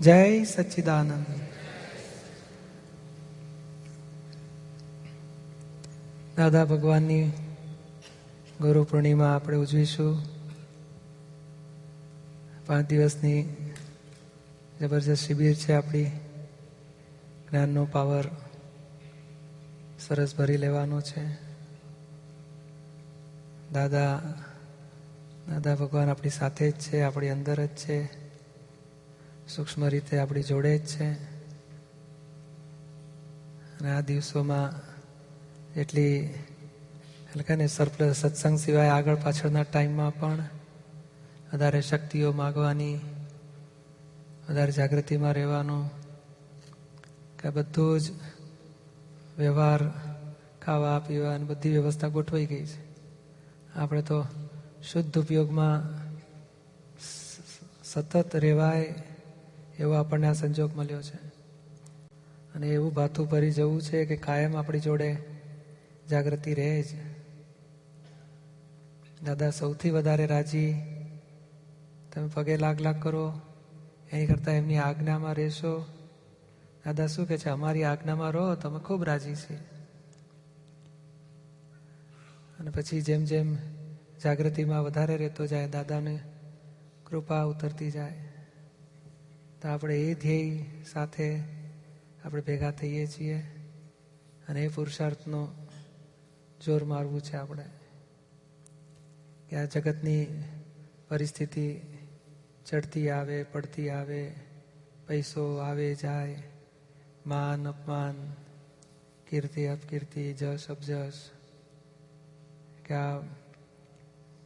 જય સચ્ચિદાનંદ. દાદા ભગવાનની ગુરુ પૂર્ણિમા આપણે ઉજવીશું. પાંચ દિવસની જબરજસ્ત શિબિર છે આપણી. જ્ઞાનનો પાવર સરસ ભરી લેવાનો છે. દાદા દાદા ભગવાન આપણી સાથે જ છે, આપણી અંદર જ છે. સૂક્ષ્મ રીતે આપણી જોડે જ છે. અને આ દિવસોમાં એટલી એટલે ને સરપ્લસ સત્સંગ સિવાય આગળ પાછળના ટાઈમમાં પણ વધારે શક્તિઓ માગવાની, વધારે જાગૃતિમાં રહેવાનું, કે બધું જ વ્યવહાર, ખાવા, પીવા અને બધી વ્યવસ્થા ગોઠવાઈ ગઈ છે. આપણે તો શુદ્ધ ઉપયોગમાં સતત રહેવાય એવો આપણને આ સંજોગ મળ્યો છે. અને એવું ભાથું ભરી જવું છે કે કાયમ આપણી જોડે જાગૃતિ રહે જ. દાદા, સૌથી વધારે રાજી તમે પગે લાગ લાગ કરો, એની કરતાં એમની આજ્ઞામાં રહેશો. દાદા, શું કે છે? અમારી આજ્ઞામાં રહો, તમે ખૂબ રાજી છે. અને પછી જેમ જેમ જાગૃતિમાં વધારે રહેતો જાય, દાદાને કૃપા ઉતરતી જાય. તો આપણે એ ધ્યેય સાથે આપણે ભેગા થઈએ છીએ અને એ પુરુષાર્થનો જોર મારવું છે આપણે. કે આ જગતની પરિસ્થિતિ ચડતી આવે, પડતી આવે, પૈસો આવે, જાય, માન, અપમાન, કીર્તિ, અપકીર્તિ જશ અપજશ કે આ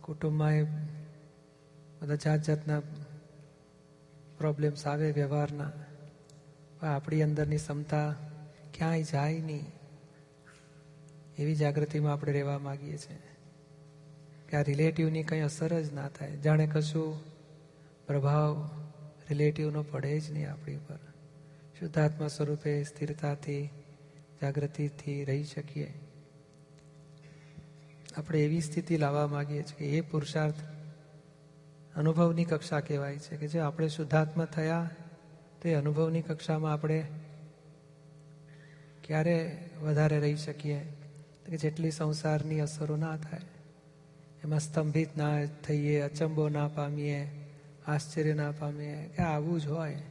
કુટુંબમાં એ બધા જાત જાતના પ્રોબ્લેમ્સ આવે વ્યવહારના આપણી અંદરની ક્ષમતા ક્યાંય જાય નહીં. એવી જાગૃતિમાં આપણે રહેવા માગીએ છીએ કે આ રિલેટિવની કંઈ અસર જ ના થાય. જાણે કશું પ્રભાવ રિલેટિવનો પડે જ નહીં આપણી ઉપર. શુદ્ધાત્મા સ્વરૂપે સ્થિરતાથી, જાગૃતિથી રહી શકીએ. આપણે એવી સ્થિતિ લાવવા માગીએ છીએ કે એ પુરુષાર્થ અનુભવની કક્ષા કહેવાય છે કે જે આપણે શુદ્ધાત્મા થયા તે અનુભવની કક્ષામાં આપણે ક્યારે વધારે રહી શકીએ? કે જેટલી સંસારની અસરો ના થાય, એમાં સ્તંભિત ના થઈએ, અચંબો ના પામીએ, આશ્ચર્ય ના પામીએ, કે આવું જ હોય.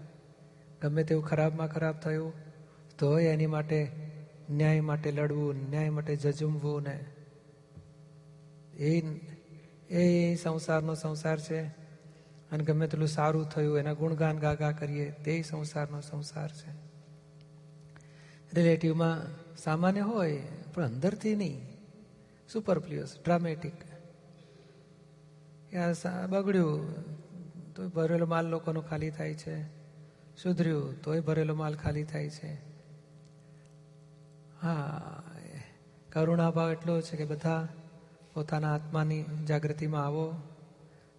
ગમે તેવું ખરાબમાં ખરાબ થયું, તો એની માટે ન્યાય માટે લડવું, ન્યાય માટે જજુમવું ને એ એ સંસારનો સંસાર છે. અને ગમે તેટલું સારું થયું, એના ગુણગાન ગાગા કરીએ, તે સંસારનો સંસાર છે. રિલેટિવમાં સામાન્ય હોય, પણ અંદરથી નહીં. સુપરપ્લિયસ ડ્રામેટિક બગડ્યું તો ભરેલો માલ લોકોનો ખાલી થાય છે. સુધર્યું, તોય ભરેલો માલ ખાલી થાય છે. હા કરુણાભાવ એટલો છે કે બધા પોતાના આત્માની જાગૃતિમાં આવો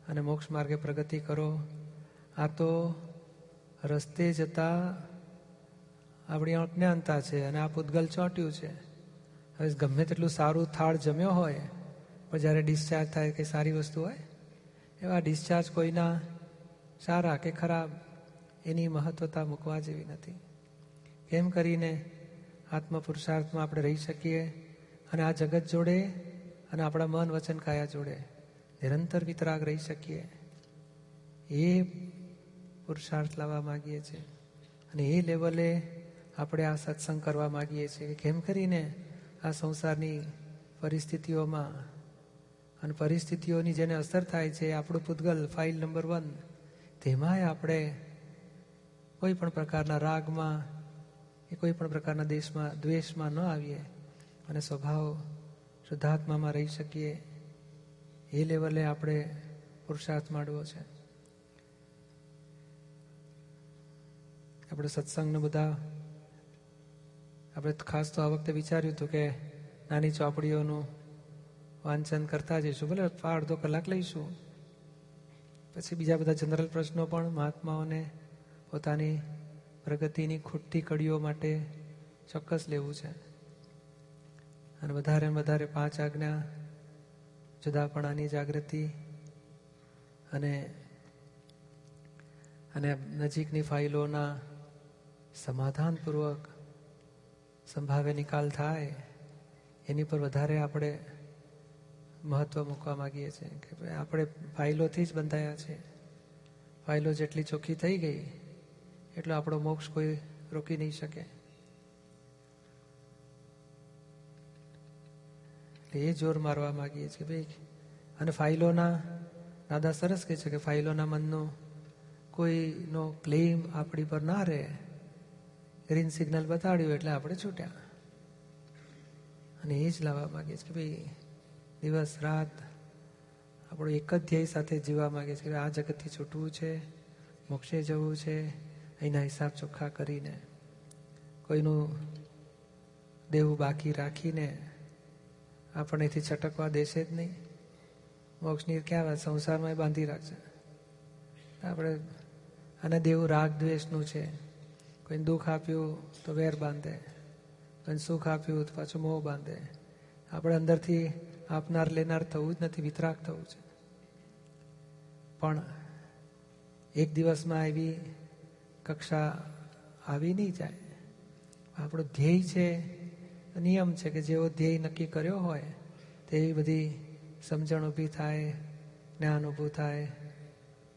અને મોક્ષ માર્ગે પ્રગતિ કરો. આ તો રસ્તે જતા આપણી અજ્ઞાનતા છે અને આ પૂતગલ ચોંટ્યું છે. હવે ગમે તેટલું સારું થાળ જમ્યો હોય, પણ જ્યારે ડિસ્ચાર્જ થાય કે સારી વસ્તુ હોય, એવા ડિસ્ચાર્જ કોઈના સારા કે ખરાબ એની મહત્વતા મૂકવા જેવી નથી. કેમ કરીને આત્મ પુરુષાર્થમાં આપણે રહી શકીએ અને આ જગત જોડે અને આપણા મન વચન કાયા જોડે નિરંતર વિતરાગ રહી શકીએ. એ પુરુષાર્થ લાવવા માગીએ છીએ. અને એ લેવલે આપણે આ સત્સંગ કરવા માગીએ છીએ કે કેમ કરીને આ સંસારની પરિસ્થિતિઓમાં અને પરિસ્થિતિઓની જેને અસર થાય છે, આપણું પૂતગલ ફાઇલ નંબર વન, તેમાંય આપણે કોઈ પણ પ્રકારના રાગમાં કે કોઈ પણ પ્રકારના દેશમાં, દ્વેષમાં ન આવીએ. અને સ્વભાવ શુદ્ધાત્મામાં રહી શકીએ, એ લેવલે આપણે પુરુષાર્થ માંડવો છે. આપણે સત્સંગને બધા, આપણે ખાસ તો આ વખતે વિચાર્યું હતું કે નાની ચોપડીઓનું વાંચન કરતા જઈશું, ભલે અડધો કલાક લઈશું. પછી બીજા બધા જનરલ પ્રશ્નો પણ મહાત્માઓને પોતાની પ્રગતિની ખૂટતી કડીઓ માટે ચોક્કસ લેવું છે. અને વધારે વધારે પાંચ આજ્ઞા જુદાપણાની જાગૃતિ અને અને નજીકની ફાઇલોના સમાધાનપૂર્વક સંભાવે નિકાલ થાય, એની પર વધારે આપણે મહત્વ મૂકવા માગીએ છીએ કે આપણે ફાઇલોથી જ બંધાયા છે. ફાઇલો જેટલી ચોખ્ખી થઈ ગઈ, એટલો આપણો મોક્ષ કોઈ રોકી નહીં શકે. એટલે એ જોર મારવા માગીએ છીએ ભાઈ. અને ફાઇલોના, દાદા સરસ કહે છે કે ફાઇલોના મનનો કોઈનો ક્લેમ આપણી પર ના રહે. ગ્રીન સિગ્નલ બતાડ્યું એટલે આપણે છૂટ્યા. અને એ જ લાવવા માગીએ છીએ કે ભાઈ, દિવસ, રાત આપણું એક જ ધ્યેય સાથે જીવવા માગીએ છીએ કે આ જગતથી છૂટવું છે, મોક્ષે જવું છે અહીંના હિસાબ ચોખ્ખા કરીને, કોઈનું દેવું બાકી રાખીને આપણનેથી છટકવા દેશે જ નહીં. મોક્ષની ક્યાં વાત? સંસારમાં બાંધી રાખશે. આપણે અને દેવું રાગ દ્વેષનું છે. કોઈને દુઃખ આપ્યું તો વેર બાંધે. કોઈને સુખ આપ્યું તો પાછું મોહ બાંધે. આપણે અંદરથી આપનાર લેનાર થવું જ નથી, વિતરાગ થવું છે. પણ એક દિવસમાં એવી કક્ષા આવી નહીં જાય. આપણો ધ્યેય છે નિયમ છે કે જેવો ધ્યેય નક્કી કર્યો હોય, તેવી બધી સમજણ ઊભી થાય, જ્ઞાન ઊભું થાય,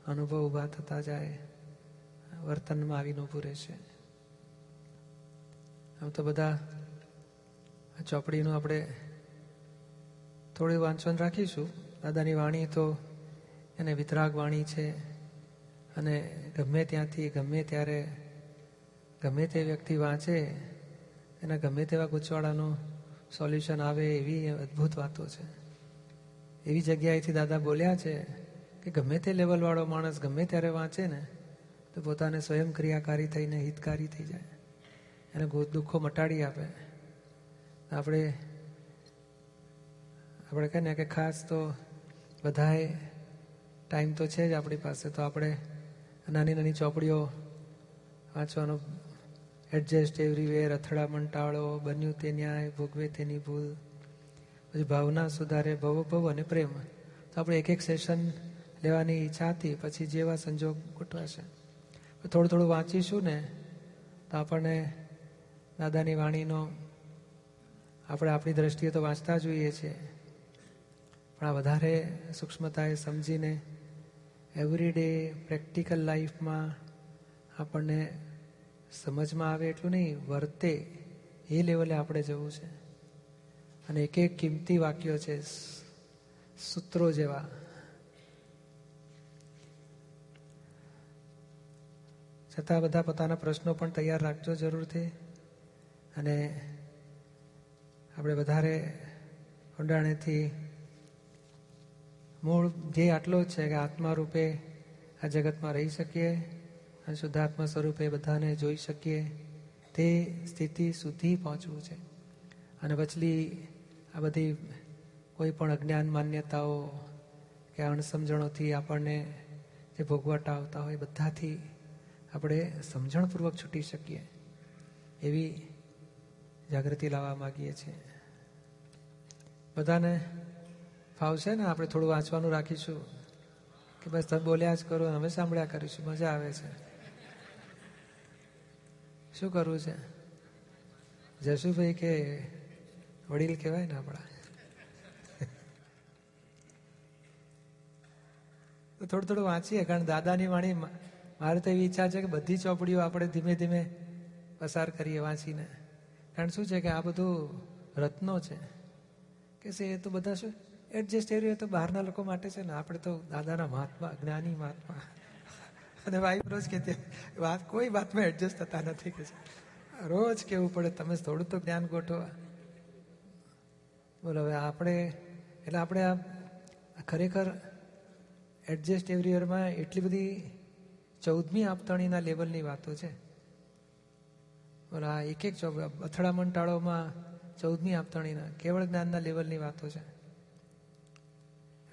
અનુભવ ઊભા થતા જાય, વર્તનમાં આવીને ઊભું રહેશે આમ તો બધા ચોપડીનું આપણે થોડું વાંચન રાખીશું. દાદાની વાણી તો એને વિતરાગ વાણી છે અને ગમે ત્યાંથી ગમે ત્યારે ગમે તે વ્યક્તિ વાંચે એના ગમે તેવા ગૂંચવાડાનું સોલ્યુશન આવે એવી અદ્ભુત વાતો છે. એવી જગ્યાએથી દાદા બોલ્યા છે કે ગમે તે લેવલવાળો માણસ ગમે ત્યારે વાંચે ને, તો પોતાને સ્વયં ક્રિયાકારી થઈને હિતકારી થઈ જાય. એને દુઃખો મટાડી આપે. આપણે આપણે કહે ને કે ખાસ તો બધાએ ટાઈમ તો છે જ આપણી પાસે, તો આપણે નાની નાની ચોપડીઓ વાંચવાનો એડજસ્ટ એવરીવેર અથડામણ ટાળો બન્યું તે ન્યાય, ભોગવે તેની ભૂલ. પછી ભાવના સુધારે ભવ ભવ અને પ્રેમ. તો આપણે એક એક સેશન લેવાની ઈચ્છા હતી, પછી જેવા સંજોગ ગોઠવાશે. થોડું થોડું વાંચીશું ને, તો આપણને દાદાની વાણીનો આપણે આપણી દ્રષ્ટિએ તો વાંચતા જોઈએ છીએ. પણ આ વધારે સૂક્ષ્મતાએ સમજીને એવરી ડે પ્રેક્ટિકલ લાઈફમાં આપણને સમજમાં આવે એટલું નહીં, વર્તે એ લેવલે આપણે જવું છે. અને એક એક કિંમતી વાક્યો છે સૂત્રો જેવા. છતાં બધા પોતાના પ્રશ્નો પણ તૈયાર રાખજો જરૂરથી. અને આપણે વધારે ઊંડાણેથી મૂળ ધ્યેય આટલો જ છે કે આત્મા રૂપે આ જગતમાં રહી શકીએ. અને શુદ્ધાત્મા સ્વરૂપે બધાને જોઈ શકીએ, તે સ્થિતિ સુધી પહોંચવું છે. અને પછલી આ બધી કોઈ પણ અજ્ઞાન માન્યતાઓ કે અણસમજણોથી આપણને જે ભોગવટા આવતા હોય, બધાથી આપણે સમજણપૂર્વક છૂટી શકીએ એવી જાગૃતિ લાવવા માગીએ છીએ. બધાને ફાવશે ને? આપણે થોડું વાંચવાનું રાખીશું. કે બસ તમે બોલ્યા જ કરો અમે સાંભળ્યા કરીશું. મજા આવે છે. શું કરવું છે? જશુભાઈ કે વડીલ કહેવાય ને આપણા? થોડું થોડું વાંચીએ, કારણ દાદાની વાણી મારે તો એવી ઈચ્છા છે કે બધી ચોપડીઓ આપણે ધીમે ધીમે પસાર કરીએ વાંચીને. કારણ શું છે કે આ બધું રત્નો છે. કે છે એ તો બધા શું? એડજસ્ટ એરિયો તો બહારના લોકો માટે છે ને, આપણે તો દાદાના મહાત્મા, જ્ઞાની મહાત્મા. અને વાઈફ રોજ કહેતી વાત, કોઈ વાતમાં એડજસ્ટ થતા નથી કે રોજ કેવું પડે, તમે થોડું તો જ્ઞાન ગોઠવો. બોલો, હવે આપણે, એટલે આપણે આ ખરેખર એડજસ્ટ એવરીયરમાં એટલી બધી ચૌદમી આપતાણીના લેવલની વાતો છે. બોલો, આ એક એક અથડામણ ટાળોમાં ચૌદમી આપતાણીના, કેવળ જ્ઞાનના લેવલની વાતો છે.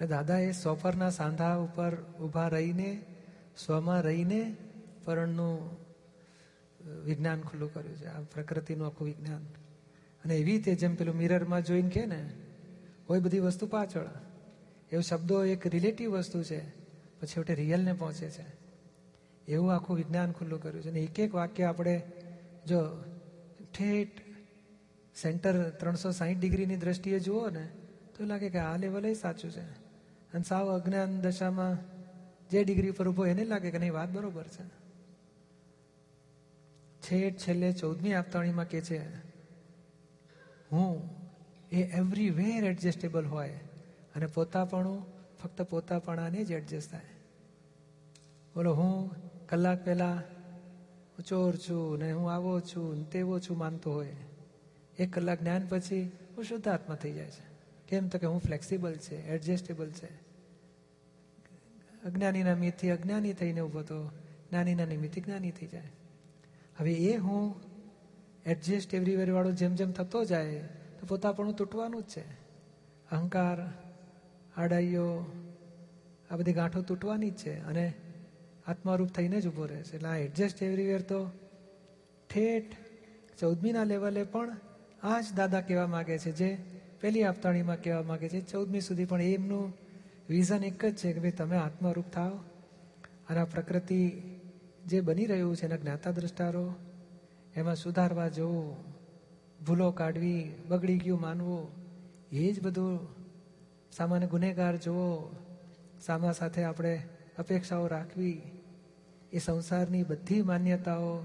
દાદાએ સોફરના સાંધા ઉપર ઊભા રહીને સ્વમાં રહીને પરણનું વિજ્ઞાન ખુલ્લું કર્યું છે. આ પ્રકૃતિનું આખું વિજ્ઞાન. અને એવી રીતે જેમ પેલું મિરરમાં જોઈને કે ને કોઈ બધી વસ્તુ પાછળ. એવું શબ્દો એક રિલેટિવ વસ્તુ છે પછી છેવટે રિયલને પહોંચે છે. એવું આખું વિજ્ઞાન ખુલ્લું કર્યું છે. અને એક એક વાક્ય આપણે જો ઠેઠ સેન્ટર ત્રણસો સાહીઠ ડિગ્રીની દ્રષ્ટિએ જુઓ ને, તો લાગે કે આ લેવલે સાચું છે. અને સાવ અજ્ઞાન દશામાં જે ડિગ્રી પર ઊભો એને લાગે કે નહીં, વાત બરોબર છે. છેટ, છેલ્લે ચૌદમી આપતાણીમાં કે છે, હું એ એવરી વેર એડજસ્ટેબલ હોય અને પોતાપણું, ફક્ત પોતાપણાને જ એડજસ્ટ થાય. બોલો, હું કલાક પહેલા હું ચોર છું ને હું આવો છું ને તેવો છું માનતો હોય. એક કલાક જ્ઞાન પછી હું શુદ્ધાત્મા થઈ જાય છે. કેમ તો કે હું ફ્લેક્સિબલ છે એડજસ્ટેબલ છે. અજ્ઞાનીના મિતથી અજ્ઞાની થઈને ઊભો તો જ્ઞાનીના નિમિત્તે જ્ઞાની થઈ જાય. હવે એ હું એડજસ્ટ એવરીવેર વાળો જેમ જેમ થતો જાય, તો પોતાપણું તૂટવાનું જ છે. અહંકાર, આડાઈઓ, આ બધી ગાંઠો તૂટવાની જ છે અને આત્મારૂપ થઈને જ ઊભો રહેશે એટલે આ એડજસ્ટ એવરીવેર તો ઠેઠ ચૌદમીના લેવલે પણ આ જ દાદા કહેવા માગે છે, જે પહેલી આપતાણીમાં કહેવા માગે છે, ચૌદમી સુધી પણ એમનું વિઝન એક જ છે કે ભાઈ તમે આત્મરૂપ થાવ અને આ પ્રકૃતિ જે બની રહ્યું છે, એના જ્ઞાતા દ્રષ્ટારો એમાં સુધારવા જવું ભૂલો કાઢવી, બગડી ગયું માનવું, એ જ બધું સામાન્ય ગુનેગાર જુઓ સામા સાથે આપણે અપેક્ષાઓ રાખવી, એ સંસારની બધી માન્યતાઓ,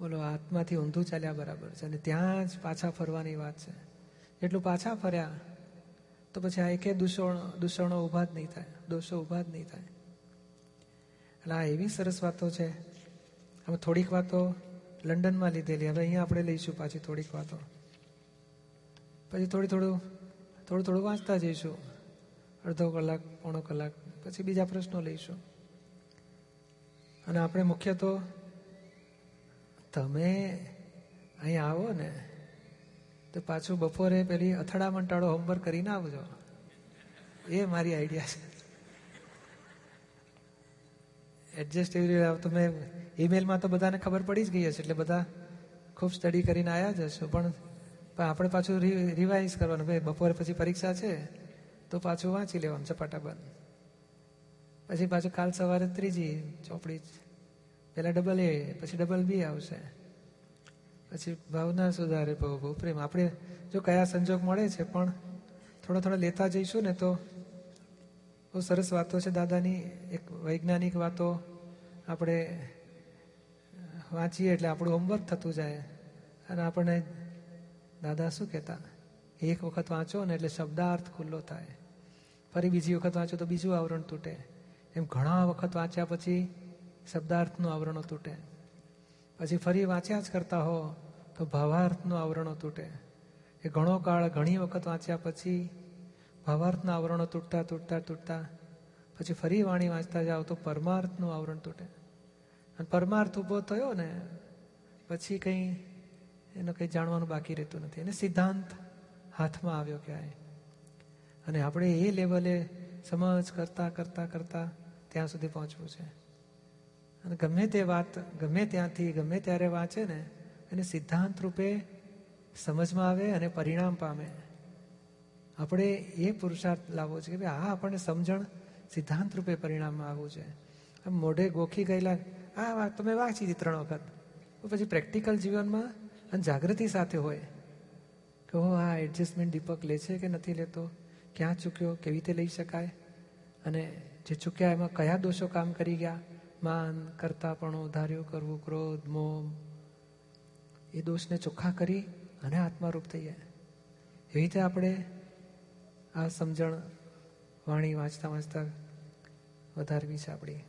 બોલો, આત્માથી ઊંધું ચાલ્યા બરાબર છે. અને ત્યાં જ પાછા ફરવાની વાત છે. એટલું પાછા ફર્યા તો પછી આ એકે દૂષણ, દૂષણો ઊભા જ નહીં થાય, દોષો ઊભા જ નહીં થાય. એટલે આ એવી સરસ વાતો છે. અમે થોડીક વાતો લંડનમાં લીધેલી, હવે અહીંયા આપણે લઈશું પાછી થોડીક વાતો. પછી થોડી થોડું થોડું થોડું વાંચતા જઈશું. અડધો કલાક, પોણો કલાક, પછી બીજા પ્રશ્નો લઈશું. અને આપણે મુખ્ય તો તમે અહીંયા આવો ને તો પાછું બપોરે પેલી અથડામણ ટાળો હોમવર્ક કરીને આવજો. એ મારી આઈડિયા છે. એડજસ્ટ એવી રીતે તમે ઈમેલમાં તો બધાને ખબર પડી જ ગઈ હશે એટલે બધા ખૂબ સ્ટડી કરીને આવ્યા જ હશો. પણ આપણે પાછું રિવાઇઝ કરવાનું. ભાઈ, બપોરે પછી પરીક્ષા છે, તો પાછું વાંચી લેવાનું ચપાટા બંધ પછી પાછું કાલ સવારે ત્રીજી ચોપડી પહેલાં ડબલ એ પછી ડબલ બી આવશે. પછી ભાવના સુધારે બહુ બહુ પ્રેમ. આપણે જો કયા સંજોગ મળે છે, પણ થોડા થોડા લેતા જઈશું ને તો બહુ સરસ વાતો છે દાદાની. એક વૈજ્ઞાનિક વાતો આપણે વાંચીએ એટલે આપણું હોમવર્ક થતું જાય. અને આપણને દાદા શું કહેતા? એક વખત વાંચો ને એટલે શબ્દાર્થ ખુલ્લો થાય. ફરી બીજી વખત વાંચો તો બીજું આવરણ તૂટે. એમ ઘણા વખત વાંચ્યા પછી શબ્દાર્થનું આવરણો તૂટે. પછી ફરી વાંચ્યા જ કરતા હો. તો ભાવાર્થનું આવરણો તૂટે. એ ઘણો કાળ ઘણી વખત વાંચ્યા પછી ભાવાર્થના આવરણો તૂટતા તૂટતા તૂટતા પછી ફરી વાણી વાંચતા જાઓ તો પરમાર્થનું આવરણ તૂટે. અને પરમાર્થ ઊભો થયો ને, પછી કંઈ એનું કંઈ જાણવાનું બાકી રહેતું નથી. એને સિદ્ધાંત હાથમાં આવ્યો ક્યાંય. અને આપણે એ લેવલે સમજ કરતા કરતા કરતા ત્યાં સુધી પહોંચવું છે. અને ગમે તે વાત, ગમે ત્યાંથી, ગમે ત્યારે વાંચે ને એને સિદ્ધાંત રૂપે સમજમાં આવે અને પરિણામ પામે. આપણે એ પુરુષાર્થ લાવવો છે કે ભાઈ આ આપણને સમજણ સિદ્ધાંત રૂપે પરિણામમાં આવવું છે. આમ મોઢે ગોખી ગયેલા, આ વાત તમે વાંચી હતી ત્રણ વખત. પછી પ્રેક્ટિકલ જીવનમાં અને જાગૃતિ સાથે હોય કે હો આ એડજસ્ટમેન્ટ દીપક લે છે કે નથી લેતો? ક્યાં ચૂક્યો? કેવી રીતે લઈ શકાય? અને જે ચૂક્યા એમાં કયા દોષો કામ કરી ગયા? માન, કરતાપણું, ધાર્યું કરવું, ક્રોધ, મોહ એ દોષને ચોખ્ખા કરી અને આત્મારૂપ થઈએ. એવી રીતે આપણે આ સમજણ વાણી વાંચતા વાંચતા વધારવી છે આપણી.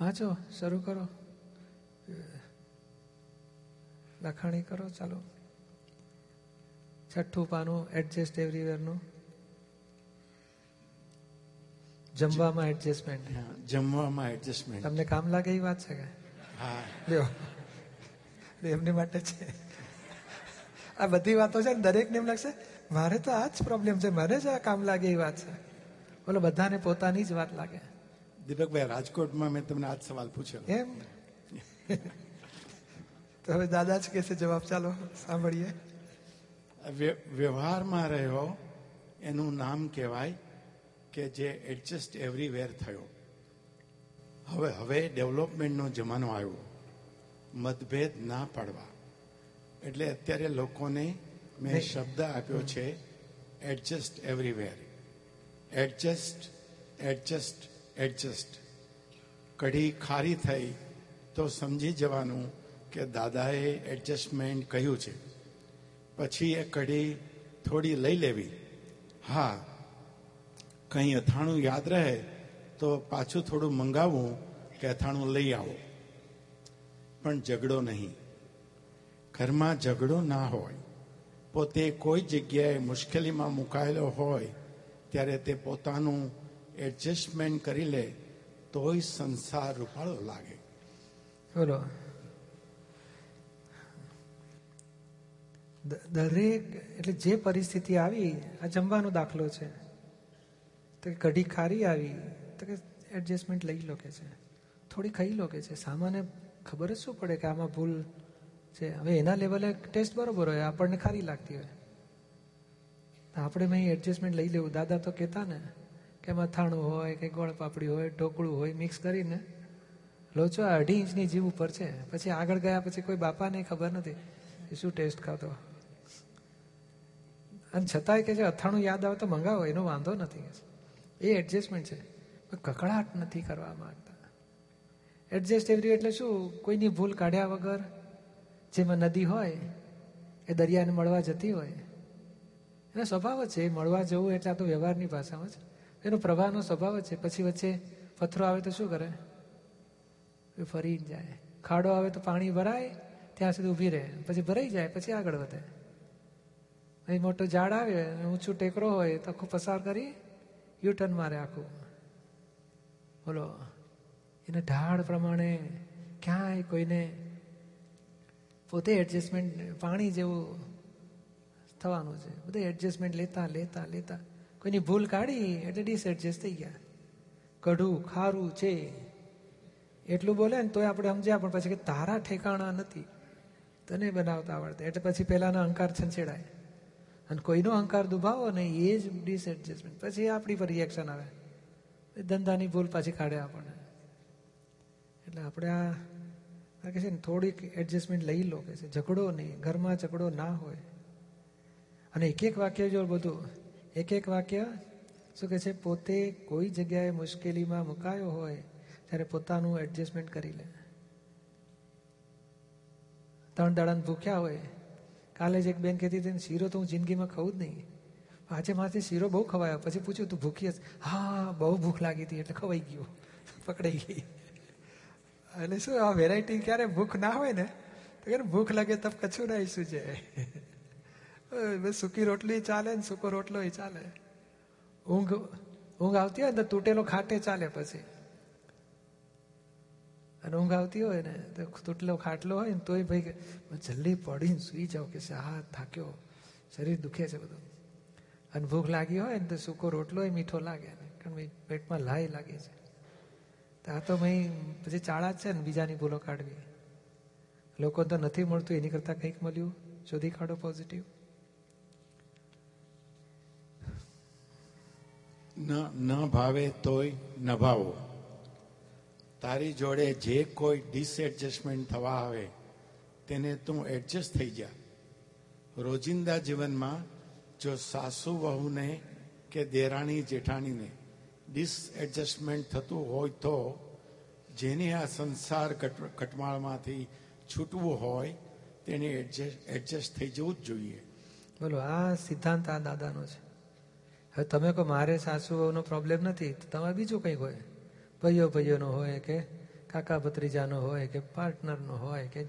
વાંચો શરૂ કરો. લખાણી કરો ચાલો. છઠ્ઠું પાનું એડજસ્ટ એવરીવેરનું જમવામાં એડજસ્ટમેન્ટ જમવામાં એડજસ્ટમેન્ટ તમને કામ લાગે એ વાત છે કે? હા. લ્યો. એમની માટે છે. આ બધી વાતો છે ને દરેકને એમ લાગશે મારે તો આ જ પ્રોબ્લેમ છે મને જ આ કામ લાગે એ વાત છે. બોલો બધાને પોતાની જ વાત લાગે. દીપકભાઈ રાજકોટમાં મેં તમને આજ સવાલ પૂછ્યો એમ? તો હવે દાદા જ કહેશે જવાબ. ચાલો સાંભળીએ. વ્ય- વ્યવહારમાં રહ્યો એનું નામ કહેવાય કે જે એડજસ્ટ એવરીવેર થયો. હવે હવે ડેવલપમેન્ટનો જમાનો આવ્યો. મતભેદ ના પાડવા. એટલે અત્યારે લોકોને મેં શબ્દ આપ્યો છે adjust everywhere adjust adjust adjust કઢી ખારી થઈ તો સમજી જવાનું કે દાદાએ એડજસ્ટમેન્ટ કહ્યું છે. પછી એ કઢી થોડી લઈ લેવી. હા કંઈ અથાણું યાદ રહે તો પાછું થોડું મંગાવવું કે અથાણું લઈ આવો. પણ ઝઘડો નહીં. ઘરમાં ઝઘડો ના હોય, પોતે કોઈ જગ્યાએ મુશ્કેલીમાં મુકાયેલો હોય, ત્યારે તે પોતાનું એડજસ્ટમેન્ટ કરી લે, તોય સંસાર રૂપાળો લાગે. બોલો. દરેક, એટલે જે પરિસ્થિતિ આવી, આ જમવાનો દાખલો છે. તો કઢી ખારી આવી, તો કે એડજસ્ટમેન્ટ લઈ લો કે છે. થોડી ખાઈ લો કે છે. સામાન્ય ખબર જ શું પડે કે આમાં ભૂલ છે? હવે એના લેવલે ટેસ્ટ બરોબર હોય, આપણને ખારી લાગતી હોય. આપણે મેં એડજસ્ટમેન્ટ લઈ લેવું. દાદા તો કહેતા ને કે મથાણું હોય કે ગોળ પાપડી હોય, ઢોકળું હોય મિક્સ કરીને. લોચો અઢી ઇંચની જીવ ઉપર છે. પછી આગળ ગયા પછી કોઈ બાપાને ખબર નથી. એ શું ટેસ્ટ ખાતો અને છતાંય કે છે, અથાણું યાદ આવે તો મંગાવો, એનો વાંધો નથી. એ એડજસ્ટમેન્ટ છે. પણ કકડાટ નથી કરવા માંગતા. એડજસ્ટ એવરી એટલે શું? કોઈની ભૂલ કાઢ્યા વગર જેમાં નદી હોય, એ દરિયાને મળવા જતી હોય. એનો સ્વભાવ જ છે. મળવા જવું એટલે આ તો વ્યવહારની ભાષામાં છે એનો પ્રવાહનો સ્વભાવ જ છે. પછી વચ્ચે પથ્થરો આવે તો શું કરે? એ ફરી જાય. ખાડો આવે તો પાણી ભરાય, ત્યાં સુધી ઊભી રહે. પછી ભરાઈ જાય, પછી આગળ વધે. અહીં મોટો ઝાડ આવે, ઊંચું ટેકરો હોય, તો આખું પસાર કરી યુટર્ન મારે આખું. બોલો. એને ઢાળ પ્રમાણે ક્યાંય કોઈને પોતે એડજસ્ટમેન્ટ પાણી જેવું થવાનું છે. બધે એડજસ્ટમેન્ટ લેતા લેતા લેતા. કોઈની ભૂલ કાઢી એટલે ડિસએડજસ્ટ થઈ ગયા. કઢું, ખારું છે. એટલું બોલે ને તોય આપણે સમજ્યા, પણ પછી કે તારા ઠેકાણા નથી. તને બનાવતા આવડતા. એટલે પછી પહેલાના અહંકાર છંછેડાય. અને કોઈનો અહંકાર દુભાવો ને એ જ ડિસએડજસ્ટમેન્ટ પછી આપણી પર રિએક્શન આવે. ધંધાની ભૂલ પાછી કાઢે આપણને. એટલે આપણે આ કે છે ને, થોડીક એડજસ્ટમેન્ટ લઈ લો, કે છે, ઝઘડો નહીં, ઘરમાં ઝઘડો ના હોય. અને એક એક વાક્ય જો બધું, એક એક વાક્ય શું કે છે, પોતે કોઈ જગ્યાએ મુશ્કેલીમાં મુકાયો હોય, ત્યારે પોતાનું એડજસ્ટમેન્ટ કરી લે. ત્રણ દાડાને ભૂખ્યા હોય, કાલે જ એક બેન કહેતી હતી શીરો તો હું જિંદગીમાં ખાઉં જ નહીં. આજે માથે શીરો બહુ ખવાયો, પછી પૂછ્યું, તું ભૂખી હા, બહુ ભૂખ લાગી હતી, એટલે ખવાઈ ગયું. પકડાઈ ગઈ. એટલે શું, આ વેરાયટી ક્યારે ભૂખ ના હોય ને, તો કે ભૂખ લાગે તો કછું ના શું છે. સૂકી રોટલી ચાલે ને સૂકો રોટલો ચાલે. ઊંઘ ઊંઘ આવતી હોય ને તૂટેલો ખાટે ચાલે પછી. અને ઊંઘ આવતી હોય ને તો તૂટેલો ખાટલો હોય ને તોય ભાઈ જલ્દી પડીને સુઈ જાઉં કે હા, થાક્યો. શરીર દુખે છે બધું. અને ભૂખ લાગી હોય ને તો સૂકો રોટલો મીઠો લાગે ને, કારણ પેટમાં લાઈ લાગે છે. આ તો ભાઈ પછી ચાળા છે ને, બીજાની ભૂલો કાઢવી. લોકો તો નથી મળતું, એની કરતાં કંઈક મળ્યું. શોધી કાઢો પોઝિટિવ ન ન ભાવે તોય નભાવો તારી જોડે જે કોઈ ડિસએડજસ્ટમેન્ટ થવા આવે, તેને તું એડજસ્ટ થઈ જા. રોજિંદા જીવનમાં જો સાસુ વહુને કે દેરાણી જેઠાણીને ડિસએડજસ્ટમેન્ટ થતું હોય તો જેને આ સંસાર કટ- કટમાળમાંથી છૂટવું હોય તેને એડજસ્ટ એડજસ્ટ થઈ જવું જ જોઈએ. બોલો, આ સિદ્ધાંત આ દાદાનો છે. હવે તમે કહો, મારે સાસુઓનો પ્રોબ્લેમ નથી, તો તમારે બીજું કંઈક હોય? ભાઈઓ ભાઈઓનો હોય કે કાકા ભત્રીજાનો હોય કે પાર્ટનરનો હોય કે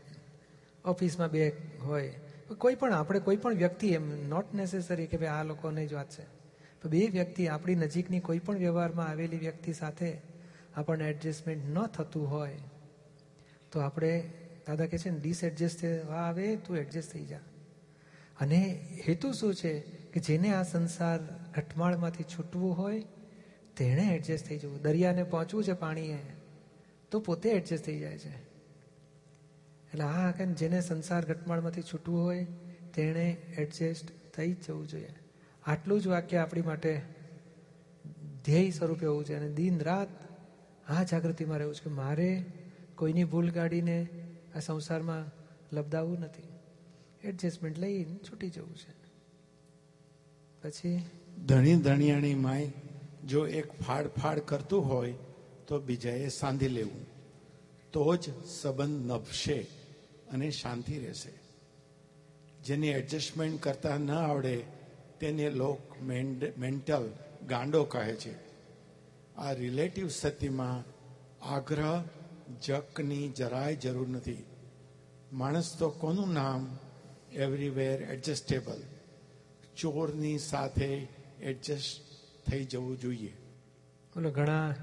ઓફિસમાં બે હોય? કોઈ પણ, આપણે કોઈ પણ વ્યક્તિ એમ નોટ નેસેસરી કે ભાઈ આ લોકોની જ વાત છે. તો બે વ્યક્તિ આપણી નજીકની કોઈ પણ વ્યવહારમાં આવેલી વ્યક્તિ સાથે આપણને એડજસ્ટમેન્ટ ન થતું હોય, તો આપણે દાદા કહે છે ને ડિસએડજસ્ટ થવા આવે, તું એડજસ્ટ થઈ જા. અને હેતુ શું છે કે જેને આ સંસાર ઘટમાળમાંથી છૂટવું હોય, તેણે એડજસ્ટ થઈ જવું. દરિયાને પહોંચવું છે પાણીએ, તો પોતે એડજસ્ટ થઈ જાય છે. એટલે આ કે જેને સંસાર ઘટમાળમાંથી છૂટવું હોય, તેણે એડજસ્ટ થઈ જવું જોઈએ. આટલું જ વાક્ય આપણી માટે ધ્યેય સ્વરૂપે હોવું છે અને દિન રાત આ જાગૃતિમાં રહેવું છે કે મારે કોઈની ભૂલ કાઢીને આ સંસારમાં લબદાવવું નથી. એડજસ્ટમેન્ટ લઈને છૂટી જવું છે. પછી? ધણી ધણિયાણી માય જો એક ફાડ ફાડ કરતું હોય તો બીજાએ સાંધી લેવું. તો જ સંબંધ નભશે અને શાંતિ રહેશે. જેની એડજસ્ટમેન્ટ કરતા ન આવડે તેને લોક મેન્ટલ ગાંડો કહે છે. આ રિલેટિવ સતીમાં આગ્રહ, જકની જરાય જરૂર નથી. માણસ તો કોનું નામ એવરીવેર એડજસ્ટેબલ ચોરની સાથે એડજસ્ટ થઈ જવું જોઈએ. બોલો ઘણા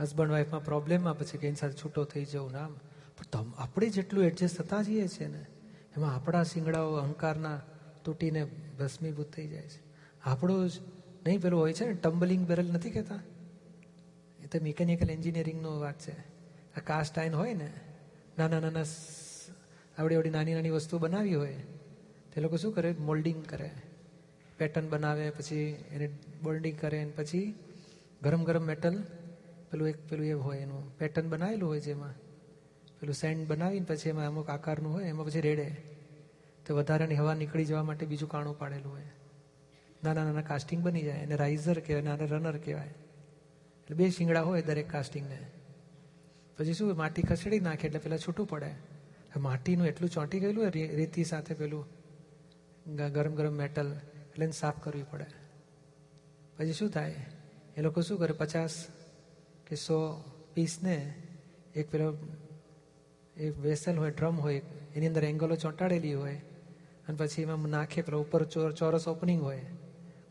હસબન્ડ વાઈફમાં પ્રોબ્લેમમાં પછી કે એની સાથે છૂટો થઈ જવું નામ પણ આપણે જેટલું એડજસ્ટ થતા જઈએ છીએ ને, એમાં આપણા શિંગડાઓ, અહંકારના તૂટીને ભસ્મીભૂત થઈ જાય છે. આપણો જ નહીં, પેલું હોય છે ને ટમ્બલિંગ બેરલ નથી કહેતા? એ તો મિકેનિકલ એન્જિનિયરિંગનો વાત છે. આ કાસ્ટ આયન હોય ને, નાના નાના આવડી આવડી નાની નાની વસ્તુ બનાવી હોય, તે લોકો શું કરે? મોલ્ડિંગ કરે. પેટર્ન બનાવે, પછી એને બોલ્ડિંગ કરે અને પછી ગરમ ગરમ મેટલ પેલું એક, પેલું એ હોય એનું. પેટર્ન બનાવેલું હોય જેમાં. પેલું સેન્ડ બનાવીને પછી એમાં અમુક આકારનું હોય, એમાં પછી રેડે. તો વધારાની હવા નીકળી જવા માટે બીજું કાણું પાડેલું હોય. નાના નાના કાસ્ટિંગ બની જાય એને રાઇઝર કહેવાય, નાના રનર કહેવાય. એટલે બે શિંગડા હોય દરેક કાસ્ટિંગને પછી શું, માટી ખસેડી નાખે એટલે પેલા છૂટું પડે. માટીનું એટલું ચોંટી ગયેલું હોય રેતી સાથે પેલું ગરમ ગરમ મેટલ એટલે સાફ કરવી પડે. પછી શું થાય? એ લોકો શું કરે? પચાસ કે સો પીસને એક પેલો, એક વેસલ હોય ડ્રમ હોય, એની અંદર એંગલો ચોંટાડેલી હોય અને પછી એમાં નાખે ઉપર ચોરસ ઓપનિંગ હોય.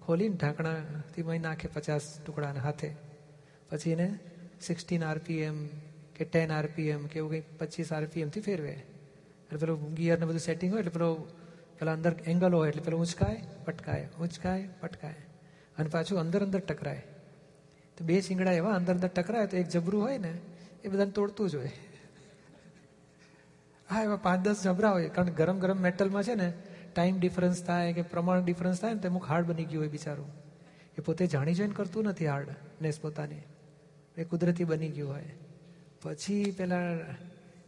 ખોલીને ઢાંકણાથી નાખે પચાસ ટુકડાના હાથે. પછી એને સિક્સટીન આરપીએમ કે ટેન આરપીએમ કે એવું કંઈક પચીસ આરપીએમથી ફેરવે. એટલે પેલું ગિયરને બધું સેટિંગ હોય એટલે પેલો, પેલા અંદર એંગલ હોય એટલે પેલું ઊંચકાય, પટકાય ઊંચકાય, પટકાય. અને પાછું અંદર અંદર ટકરાય. તો બે શિંગડા એવા અંદર અંદર ટકરાય તો એક જબરું હોય ને, એ બધાને તોડતું જ હોય. હા એવા પાંચ દસ જબરા હોય કારણ ગરમ ગરમ મેટલમાં છે ને ટાઈમ ડિફરન્સ થાય કે પ્રમાણ ડિફરન્સ થાય ને, તો અમુક હાર્ડ બની ગયું હોય બિચારું. એ પોતે જાણી જોઈને કરતું નથી હાર્ડ નેસ પોતાની. એ કુદરતી બની ગયું હોય. પછી પેલા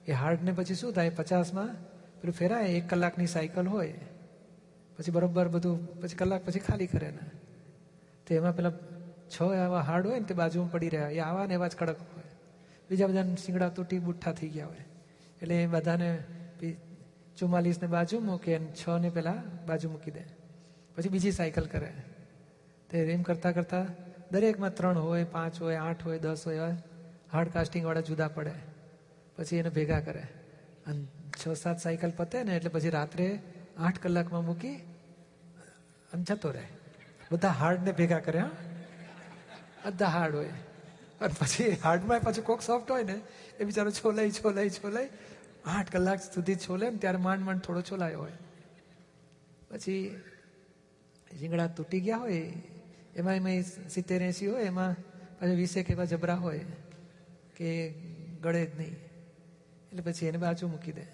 એ હાર્ડને પછી શું થાય? પચાસમાં પેલું ફેરાય, એક કલાકની સાયકલ હોય. પછી બરોબર બધું, પછી કલાક પછી ખાલી કરે ને. તો એમાં પેલા છ આવા હાર્ડ હોય ને, તે બાજુમાં પડી રહ્યા. એ આવા ને એવા જ કડક હોય. બીજા બધા શિંગડા, તૂટી, બુઠ્ઠા થઈ ગયા હોય. એટલે એ બધાને ચુમ્માલીસને બાજુ મૂકે અને છ ને પેલા બાજુ મૂકી દે. પછી બીજી સાયકલ કરે. તો એમ કરતા કરતા દરેકમાં ત્રણ હોય, પાંચ હોય, આઠ હોય, દસ હોય, એવા હાર્ડ કાસ્ટિંગવાળા જુદા પડે. પછી એને ભેગા કરે. અને છ સાત સાયકલ પતે ને એટલે પછી રાત્રે આઠ કલાકમાં મૂકી અને જતો રહે. બધા હાર્ડને ભેગા કરે, હા. બધા હાર્ડ હોય. અને પછી હાર્ડમાં પાછું કોક સોફ્ટ હોય ને, એ બિચારો છોલાઈ છોલાઈ છોલાઈ આઠ કલાક સુધી છોલે ને ત્યારે માંડ માંડ થોડો છોલાયો હોય. પછી રીંગણા તૂટી ગયા હોય, એમાં એમાં સિત્તેર એંસી હોય, એમાં પાછા વીસેક એવા જબરા હોય કે ગળે જ નહીં. એટલે પછી એને બાજુ મૂકી દે.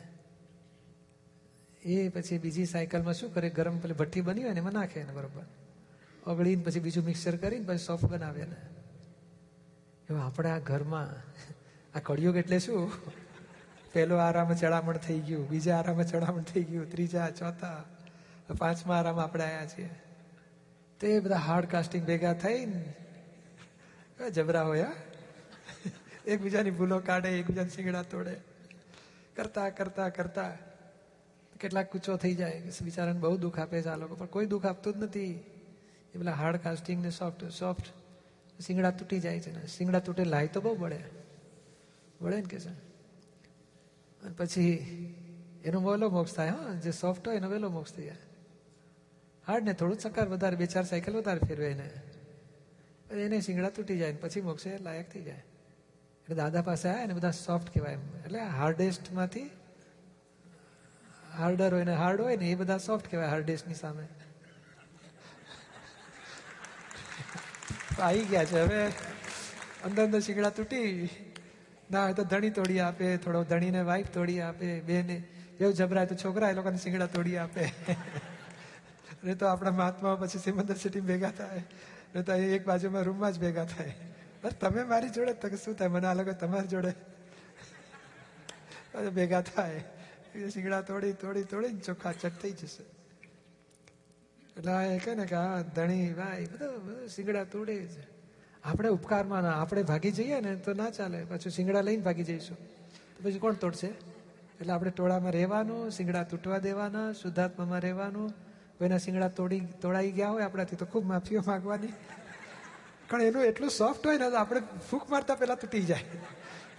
એ પછી બીજી સાયકલમાં શું કરે, ગરમ પેલી ભઠ્ઠી બની હોય ને એમાં નાખે એને બરોબર. ઓગળીને પછી બીજું મિક્સર કરીને પછી સોફ્ટ બનાવે ને એવા આપણે આ ઘરમાં આ કળિયુગ એટલે શું? પહેલો આરામ ચડામણ થઈ ગયું, બીજા આરામ ચડામણ થઈ ગયું, ત્રીજા, ચોથા, પાંચમા આરામ આપણે આવ્યા છીએ. તે બધા હાર્ડ કાસ્ટિંગ ભેગા થઈને જબરા હોય એકબીજાની ભૂલો કાઢે, એકબીજાની શીંગડા તોડે. કરતા કરતા કરતા કેટલાક કૂચો થઈ જાય બિચારાને બહુ દુઃખ આપે છે આ લોકો, પણ કોઈ દુઃખ આપતું જ નથી. એ પેલા હાર્ડ કાસ્ટિંગ ને સોફ્ટ સોફ્ટ શિંગડા તૂટી જાય છે ને, શિંગડા તૂટે લાય તો બહુ બળે. બળે ને કે છે? અને પછી એનો વહેલો મોક્ષ થાય, હા, જે સોફ્ટ હોય એનો વહેલો મોક્ષ થઈ જાય. હાર્ડ ને થોડું ચક્કર વધારે, બે ચાર સાયકલ વધારે ફેરવે એને. એને શિંગડા તૂટી જાય ને પછી મોક્ષે લાયક થઈ જાય. એટલે દાદા પાસે આવ્યા ને બધા સોફ્ટ કહેવાય એમ. એટલે હાર્ડેસ્ટમાંથી હાર્ડર હોય ને હાર્ડ હોય ને એ બધા સોફ્ટ કહેવાય હાર્ડેસ્ટની સામે. આવી ગયા છે. હવે અંદર અંદર શિંગડા તૂટી ના હોય તો ધણી તોડી આપે, થોડો ધણીને વાઈફ તોડી આપે, બેને. એવું જબરાય તો છોકરા એ લોકોને સિંગડા તોડી આપે. ને તો આપણા મહાત્મા પછી સિમંદર સિટી ભેગા થાય. ને તો એક બાજુમાં રૂમમાં જ ભેગા થાય. બસ તમે મારી જોડે તો શું થાય? મને આ લોકો તમારી જોડે ભેગા થાય. એ સિંગડા તોડી તોડી તોડી ચોખ્ખા ચટ થઈ જશે. એટલે એ કહે ને કે આ ધણી ભાઈ બધું બધું સિંગડા તોડે છે આપણે ઉપકારમાં ના, આપણે ભાગી જઈએ ને તો ના ચાલે. પાછું સિંગડા લઈને ભાગી જઈશું. તો પછી કોણ તોડશે? એટલે આપણે ટોળામાં રહેવાનું, શિંગડા તૂટવા દેવાના, શુદ્ધાત્મામાં રહેવાનું. કોઈના સિંગડા તોડી તોડાઈ ગયા હોય આપણાથી તો ખૂબ માફીઓ માગવાની. કારણ એનું એટલું સોફ્ટ હોય ને, તો આપણે ફૂંક મારતા પહેલાં તૂટી જાય.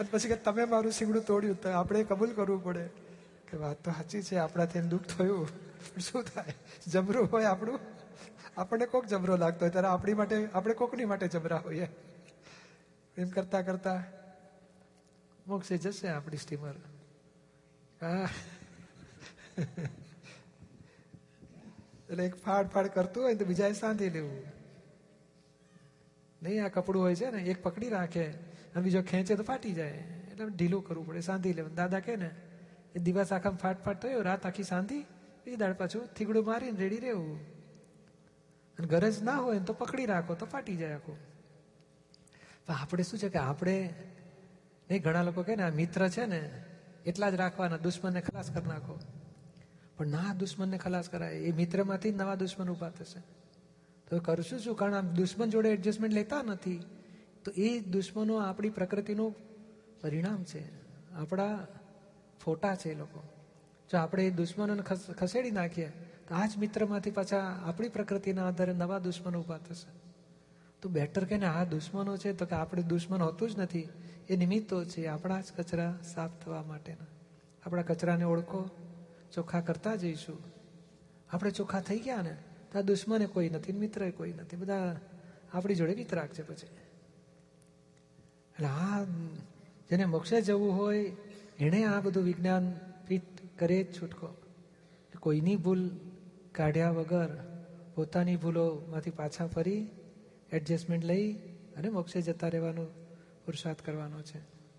અને પછી કે તમે મારું શીંગડું તોડ્યું, તો આપણે કબૂલ કરવું પડે. કે વાત તો સાચી છે, આપણાથી દુઃખ થયું. પણ શું થાય? જમરું હોય આપણું. આપણને કોક જબરો લાગતો હોય ત્યારે આપણી માટે, આપણે કોકની માટે જબરા હોઈએ. એમ કરતા કરતા મોક્ષે જશે આપણી સ્ટીમર. એટલે એક ફાડ ફાડ કરતું હોય તો બીજાએ સાંધી લેવું. નહીં, આ કપડું હોય છે ને, એક પકડી રાખે અને બીજો ખેંચે તો ફાટી જાય. એટલે ઢીલું કરવું પડે, સાંધી લેવું દાદા કે ને, એ દિવસ આખા ફાટ ફાટ થયો, રાત આખી સાંધી બીજી દાડ પાછું થીગડું મારીને રેડી રહેવું. અને ગરજ ના હોય તો પકડી રાખો, તો ફાટી જાય આખું. પણ આપણે શું છે કે આપણે નહીં ઘણા લોકો કહે ને, આ મિત્ર છે ને, એટલા જ રાખવાના, દુશ્મનને ખલાસ કરી નાખો. પણ ના દુશ્મનને ખલાસ કરાય, એ મિત્રમાંથી જ નવા દુશ્મન ઊભા થશે. તો કરશું શું? કારણ આમ દુશ્મન જોડે એડજસ્ટમેન્ટ લેતા નથી. તો એ દુશ્મનો આપણી પ્રકૃતિનું પરિણામ છે. આપણા ફોટા છે એ લોકો. જો આપણે એ દુશ્મનોને ખસેડી નાખીએ આ જ મિત્રમાંથી પાછા આપણી પ્રકૃતિના આધારે નવા દુશ્મનો ઊભા થશે. તો બેટર કે આ દુશ્મનો છે તો કે આપણે દુશ્મન હોતું જ નથી. એ નિમિત્તો છે આપણા જ કચરા સાફ થવા માટેના. આપણા કચરાને ઓળખો, ચોખ્ખા કરતા જઈશું. આપણે ચોખ્ખા થઈ ગયા ને, તો આ દુશ્મને કોઈ નથી, મિત્ર કોઈ નથી. બધા આપણી જોડે વિતરાક છે પછી. એટલે આ જેને મોક્ષે જવું હોય, એણે આ બધું વિજ્ઞાન ફિટ કરે જ છૂટકો. કોઈની ભૂલ કાઢ્યા વગર પોતાની ભૂલોમાંથી પાછા ફરી એડજસ્ટમેન્ટ લઈ અને મોક્ષે જતા રહેવાનો પુરુષાર્થ કરવાનો છે.